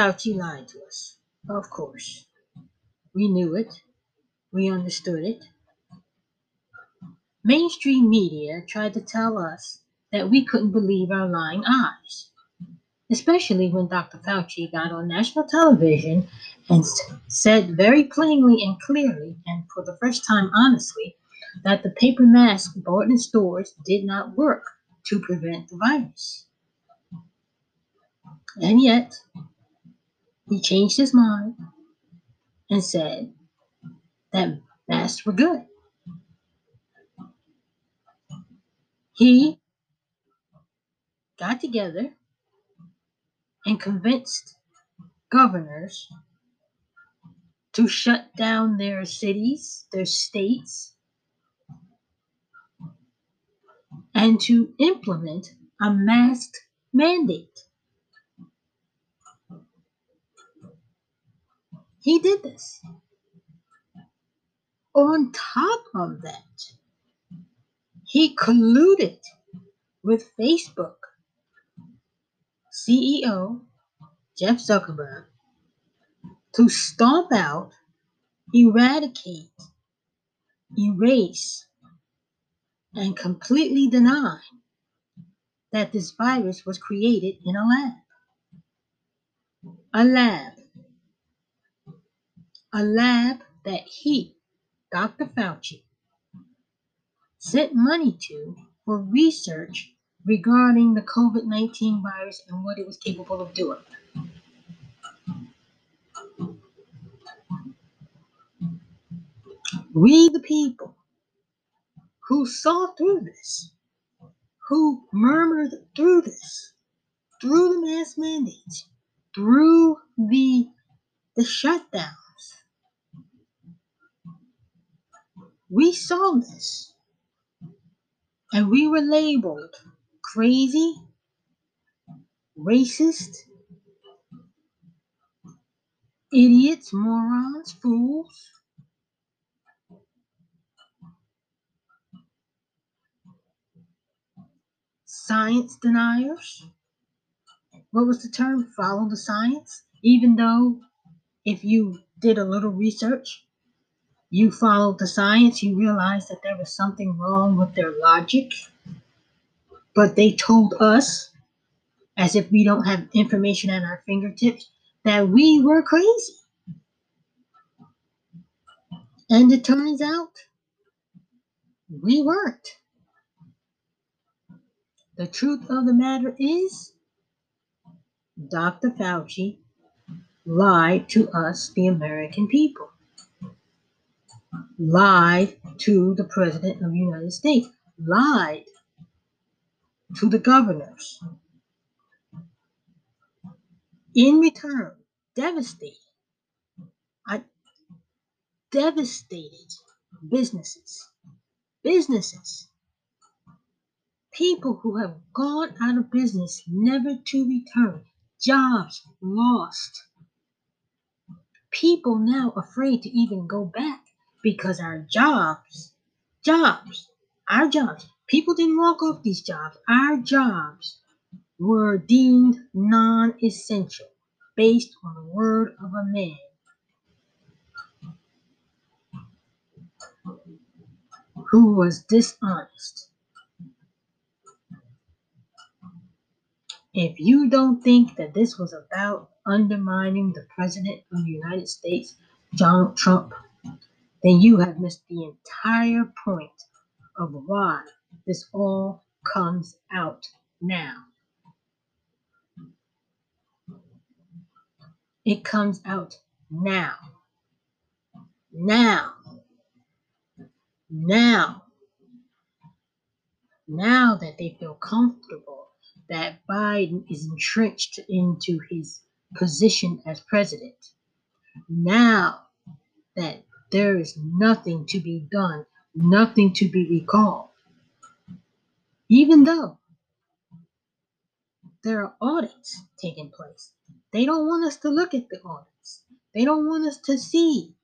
Fauci lied to us, of course. We knew it. We understood it. Mainstream media tried to tell us that we couldn't believe our lying eyes, especially when Dr. Fauci got on national television and said very plainly and clearly, and for the first time honestly, that the paper mask bought in stores did not work to prevent the virus. And yet, he changed his mind and said that masks were good. He got together and convinced governors to shut down their cities, their states, and to implement a masked mandate. He did this. On top of that, he colluded with Facebook CEO Jeff Zuckerberg to stomp out, eradicate, erase, and completely deny that this virus was created in a lab. A lab a lab that he, Dr. Fauci, sent money to for research regarding the COVID 19 virus and what it was capable of doing. We, the people, who saw through this, who murmured through this, through the mass mandates, through the, the shutdown, We saw this. And we were labeled crazy, racist, idiots, morons, fools. Science deniers. What was the term? Follow the science. Even though, if you did a little research, you followed the science, you realized that there was something wrong with their logic. But they told us, as if we don't have information at our fingertips, that we were crazy. And it turns out we weren't. The truth of the matter is, Dr. Fauci lied to us, the American people lied to the President of the United States, lied to the governors. In return, devastated, I devastated businesses, businesses, people who have gone out of business never to return, jobs lost, people now afraid to even go back because our jobs, jobs, our jobs, people didn't walk off these jobs. Our jobs were deemed non essential based on the word of a man. Who was dishonest. If you don't think that this was about undermining the President of the United States, Donald Trump, then you have missed the entire point of why this all comes out now. It comes out now. Now. Now. Now that they feel comfortable that Biden is entrenched into his position as president. Now that there is nothing to be done, nothing to be recalled. Even though there are audits taking place, they don't want us to look at the audits. They don't want us to see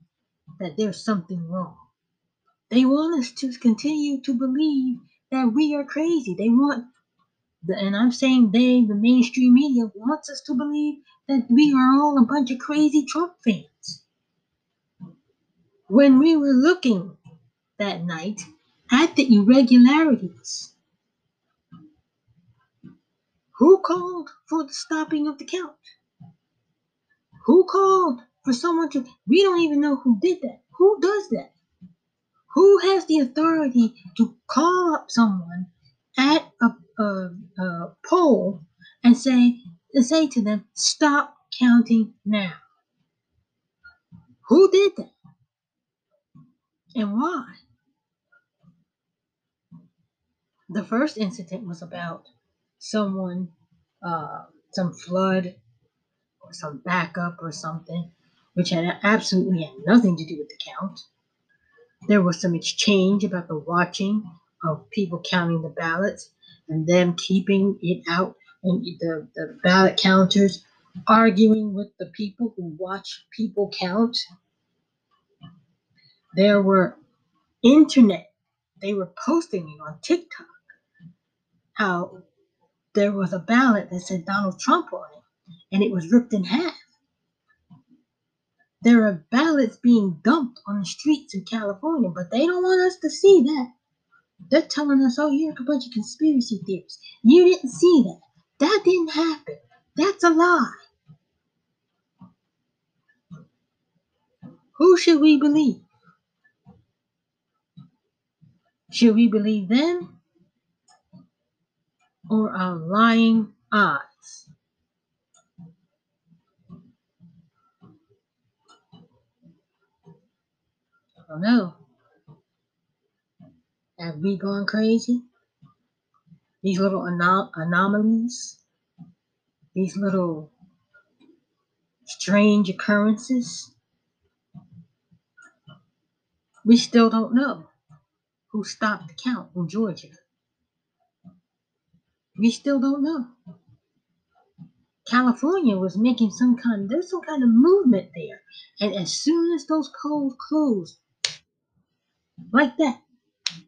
that there's something wrong. They want us to continue to believe that we are crazy. They want the, and I'm saying they, the mainstream media, wants us to believe that we are all a bunch of crazy Trump fans. When we were looking that night at the irregularities, who called for the stopping of the count? Who called for someone to? We don't even know who did that. Who does that? Who has the authority to call up someone at a, a, a poll and say and say to them, "Stop counting now"? Who did that, and why? The first incident was about someone, uh, some flood or some backup or something, which had absolutely had nothing to do with the count. There was some exchange about the watching of people counting the ballots and them keeping it out, and the, the ballot counters arguing with the people who watch people count. There were internet, they were posting it on TikTok how there was a ballot that said Donald Trump on it and it was ripped in half. There are ballots being dumped on the streets in California, but they don't want us to see that. They're telling us, oh, you're a bunch of conspiracy theorists. You didn't see that. That didn't happen. That's a lie. Who should we believe? Should we believe them or our lying eyes? I don't know. Have we gone crazy? These little anom- anomalies, these little strange occurrences. We still don't know who stopped the count in Georgia. We still don't know. California was making some kind there's some kind of movement there. And as soon as those polls closed, like that,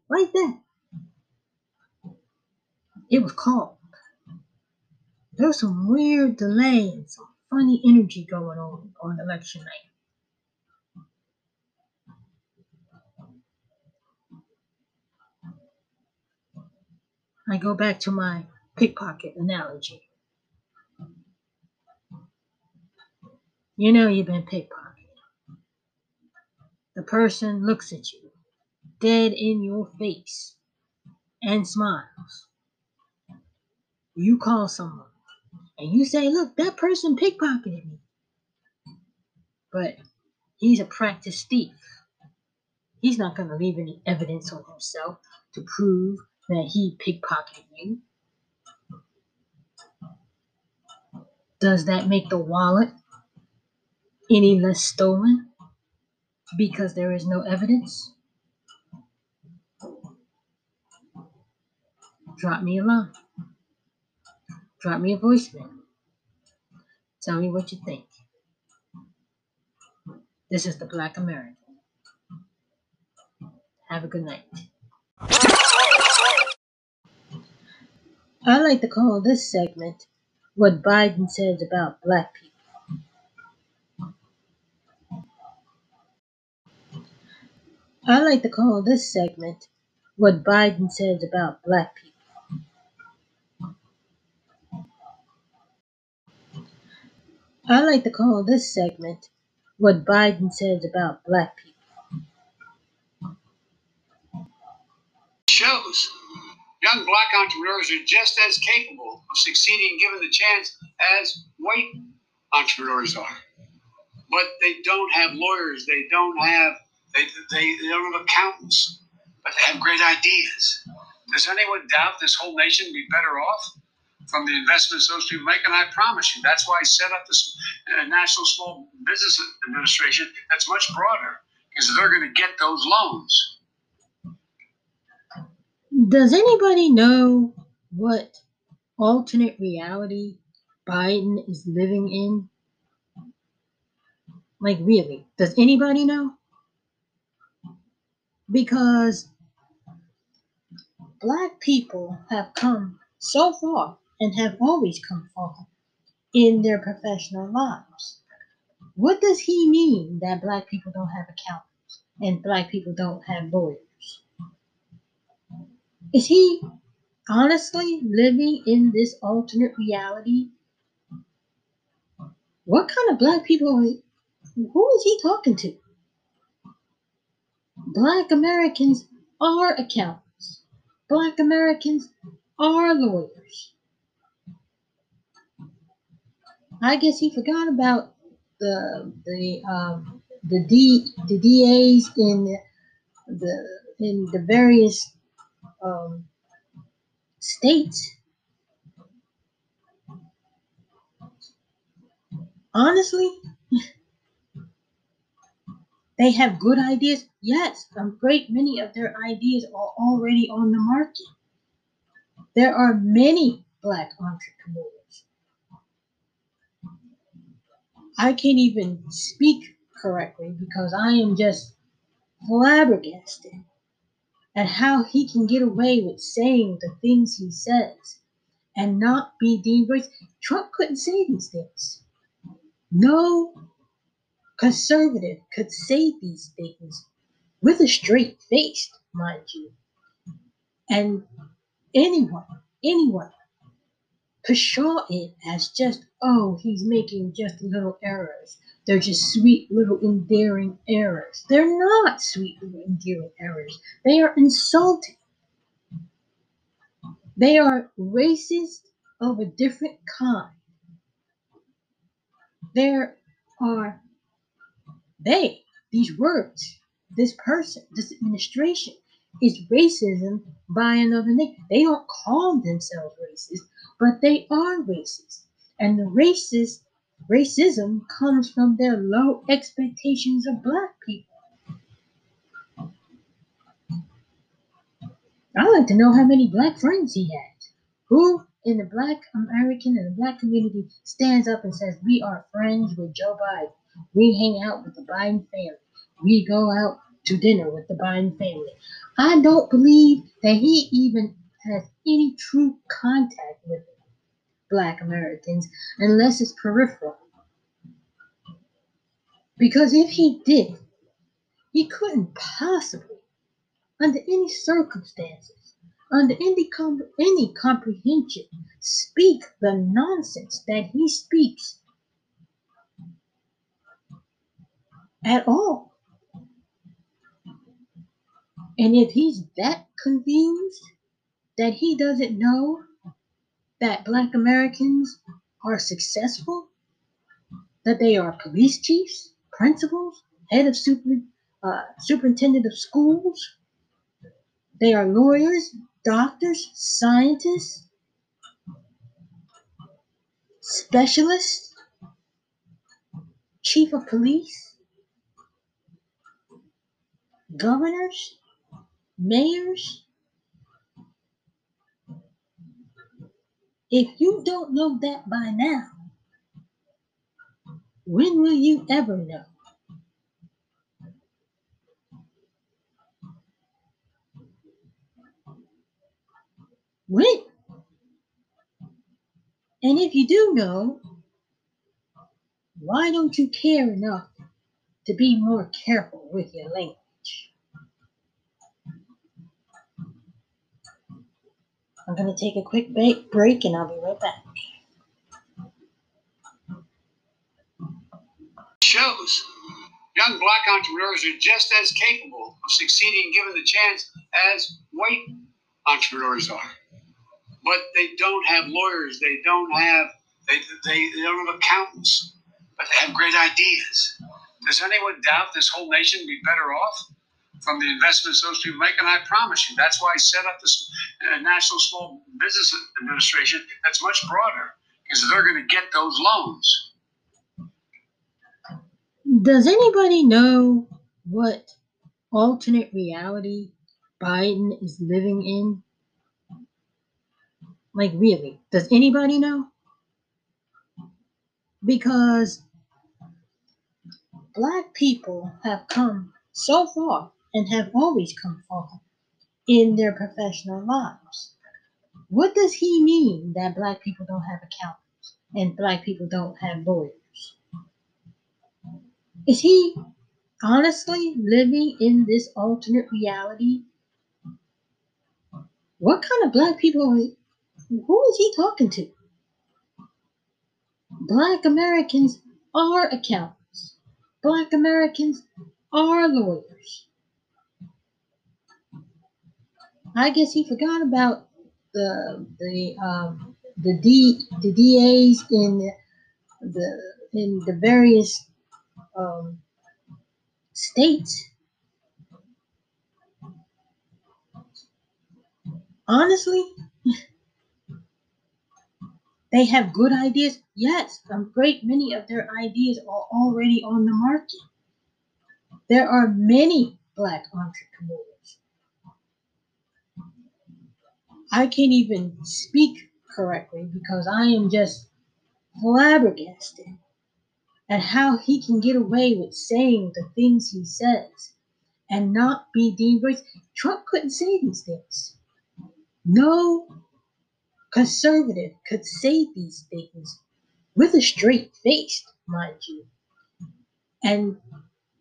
like that, it was called. There was some weird delay and some funny energy going on on election night. I go back to my pickpocket analogy. You know you've been pickpocketed. The person looks at you dead in your face and smiles. You call someone and you say, Look, that person pickpocketed me. But he's a practiced thief. He's not going to leave any evidence on himself to prove that he pickpocketed you. Does that make the wallet any less stolen because there is no evidence? Drop me a line. Drop me a voicemail. Tell me what you think. This is the Black American. Have a good night. I like to call this segment What Biden Says About Black People. I like to call this segment What Biden Says About Black People. I like to call this segment What Biden Says About Black People. shows young black entrepreneurs are just as capable of succeeding given the chance as white entrepreneurs are. But they don't have lawyers, they don't have they, they, they don't have accountants, but they have great ideas. Does anyone doubt this whole nation would be better off from the investments those people make? And I promise you, that's why I set up this uh, National Small Business Administration that's much broader, because they're going to get those loans. Does anybody know what alternate reality Biden is living in? Like, really? Does anybody know? Because black people have come so far and have always come far in their professional lives. What does he mean that black people don't have accountants and black people don't have lawyers? Is he honestly living in this alternate reality? What kind of black people are who is he talking to? Black Americans are accountants. Black Americans are lawyers. I guess he forgot about the the um, the D the DAs in the in the various um, states. Honestly, they have good ideas. Yes, a great many of their ideas are already on the market. There are many black entrepreneurs. I can't even speak correctly because I am just flabbergasted at how he can get away with saying the things he says and not be deemed racist. Trump couldn't say these things. No conservative could say these things with a straight face, mind you. And anyone, anyone could pshaw it as just, oh, he's making just little errors. They're just sweet little endearing errors. They're not sweet little endearing errors. They are insulting. They are racist of a different kind. There are they, these words, this person, this administration is racism by another name. They don't call themselves racist, but they are racist. And the racist racism comes from their low expectations of black people. I'd like to know how many black friends he has. Who in the black American and the black community stands up and says, We are friends with Joe Biden. We hang out with the Biden family. We go out to dinner with the Biden family. I don't believe that he even has any true contact with black Americans unless it's peripheral. Because if he did, he couldn't possibly, under any circumstances, under any, any comprehension, speak the nonsense that he speaks at all. And if he's that confused that he doesn't know that black Americans are successful, that they are police chiefs, principals, head of super, uh, superintendent of schools, they are lawyers, doctors, scientists, specialists, chief of police, governors, mayors. If you don't know that by now, when will you ever know? When? And if you do know, why don't you care enough to be more careful with your language? I'm going to take a quick break and I'll be right back. Shows young black entrepreneurs are just as capable of succeeding given the chance as white entrepreneurs are. But they don't have lawyers, they don't have they, they, they don't have accountants, but they have great ideas. Does anyone doubt this whole nation would be better off from the investments those people make. And I promise you, that's why I set up this uh, National Small Business Administration that's much broader because they're going to get those loans. Does anybody know what alternate reality Biden is living in? Like, really? Does anybody know? Because black people have come so far and have always come forward in their professional lives. What does he mean that black people don't have accountants and black people don't have lawyers? Is he honestly living in this alternate reality? What kind of black people? Are who is he talking to? Black Americans are accountants. Black Americans are lawyers. I guess he forgot about the the um, the D the DAs in the in the various um, states. Honestly, they have good ideas. Yes, a great many of their ideas are already on the market. There are many black entrepreneurs. I can't even speak correctly because I am just flabbergasted at how he can get away with saying the things he says and not be deemed. Trump couldn't say these things. No conservative could say these things with a straight face, mind you. And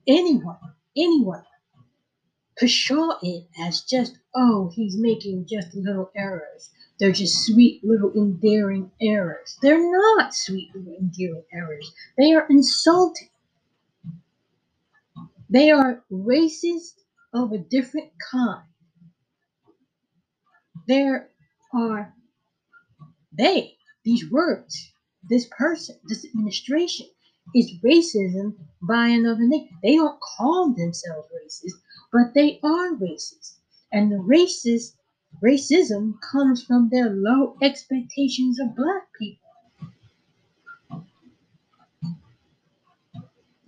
anyone, anyone pshaw it as just, oh, he's making just little errors. They're just sweet little endearing errors. They're not sweet little endearing errors. They are insulting. They are racist of a different kind. There are they, these words, this person, this administration is racism by another name. They don't call themselves racist, but they are racist. And the racist racism comes from their low expectations of black people.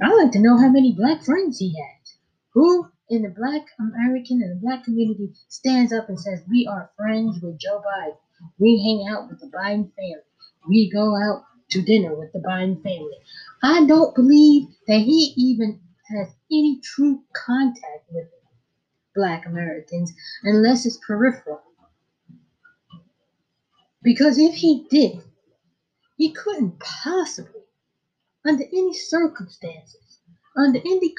I'd like to know how many black friends he has. Who in the black American and the black community stands up and says, We are friends with Joe Biden. We hang out with the Biden family. We go out to dinner with the Biden family. I don't believe that he even has any true contact with black Americans unless it's peripheral. Because if he did, he couldn't possibly, under any circumstances, under any,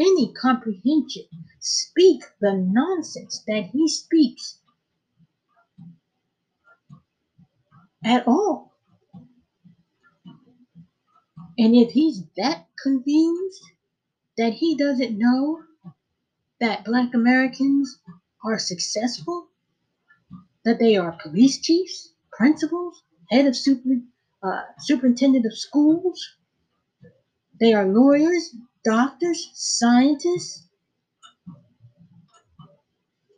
any comprehension, speak the nonsense that he speaks at all. And if he's that confused that he doesn't know that black Americans are successful, that they are police chiefs, principals, head of super, uh, superintendent of schools, they are lawyers, doctors, scientists,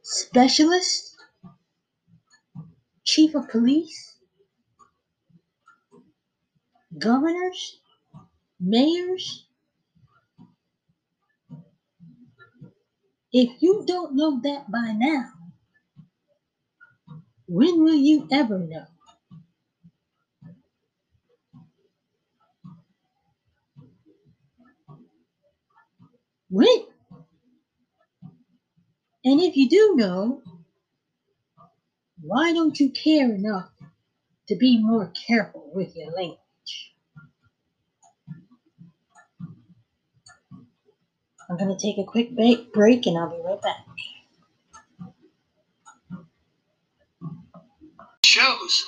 specialists, chief of police, governors, mayors. If you don't know that by now, when will you ever know? When? And if you do know, why don't you care enough to be more careful with your language? I'm going to take a quick break and I'll be right back. Shows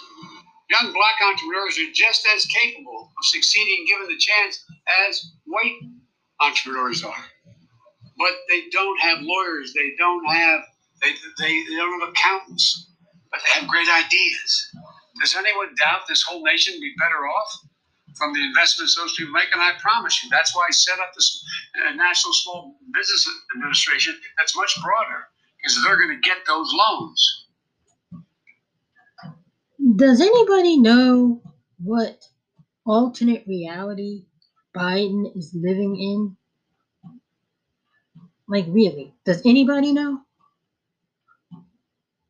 young black entrepreneurs are just as capable of succeeding given the chance as white entrepreneurs are. But they don't have lawyers, they don't have they, they, they don't have accountants, but they have great ideas. Does anyone doubt this whole nation would be better off from the investments those people make? And I promise you, that's why I set up this uh, National Small Business Administration that's much broader, because they're going to get those loans. Does anybody know what alternate reality Biden is living in? Like, really? Does anybody know?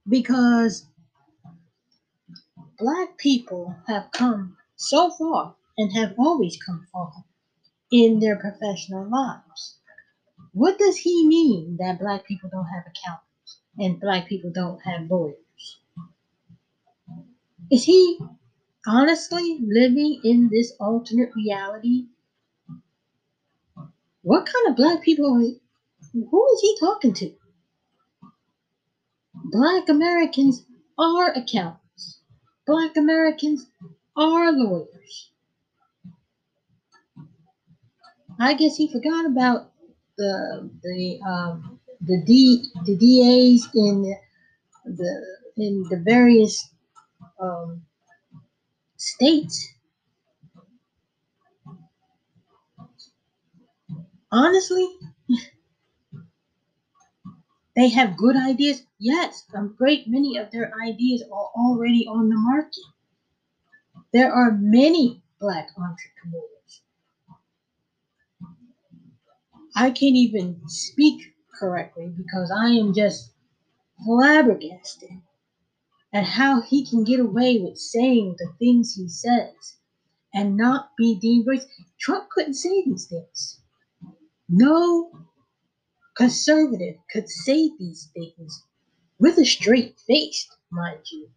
Because black people have come so far and have always come far in their professional lives. What does he mean that black people don't have accountants and black people don't have lawyers? Is he honestly living in this alternate reality? What kind of black people are, who is he talking to? Black Americans are accountants. Black Americans are lawyers. I guess he forgot about the the um, the D the DAs in the in the various um, states. Honestly, they have good ideas. Yes, a great many of their ideas are already on the market. There are many black entrepreneurs. I can't even speak correctly because I am just flabbergasted at how he can get away with saying the things he says and not be deemed racist. Trump couldn't say these things. No conservative could say these things with a straight face, mind you.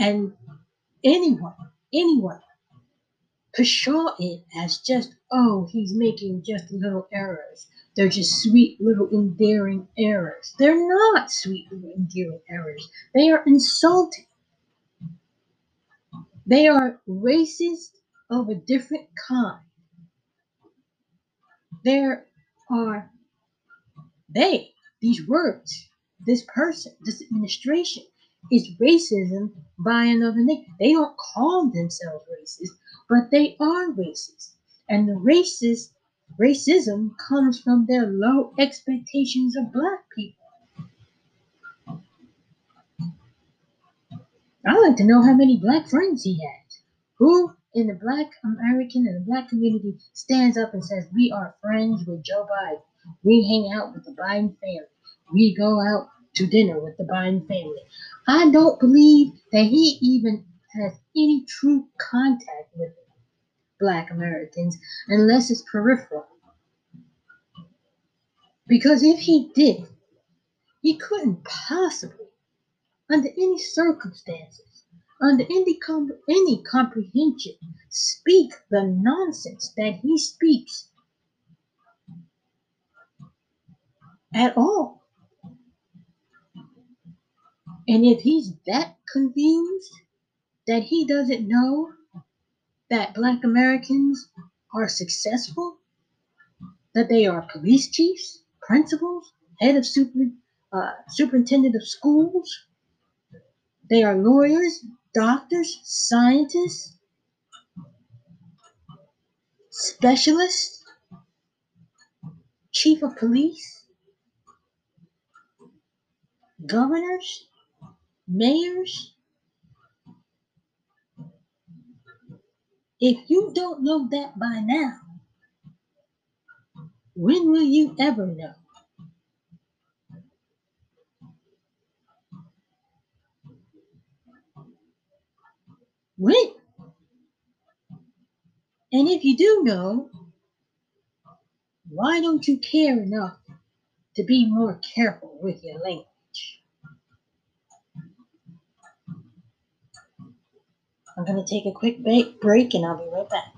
And anyone, anyone pshaw it as just, oh, he's making just little errors. They're just sweet little endearing errors. They're not sweet little endearing errors. They are insulting. They are racist of a different kind. There are they, these words, this person, this administration is racism by another name. They don't call themselves racist, but they are racist. And the racist racism comes from their low expectations of black people. I'd like to know how many black friends he has. Who in the black American and the black community stands up and says, We are friends with Joe Biden. We hang out with the Biden family. We go out to dinner with the Biden family. I don't believe that he even has any true contact with black Americans unless it's peripheral. Because if he did, he couldn't possibly, under any circumstances, under any, any comprehension, speak the nonsense that he speaks at all. And if he's that confused that he doesn't know that black Americans are successful, that they are police chiefs, principals, head of super, uh, superintendent of schools, they are lawyers, doctors, scientists, specialists, chief of police, governors, mayors. If you don't know that by now, when will you ever know? When? And if you do know, why don't you care enough to be more careful with your language? I'm going to take a quick break and I'll be right back.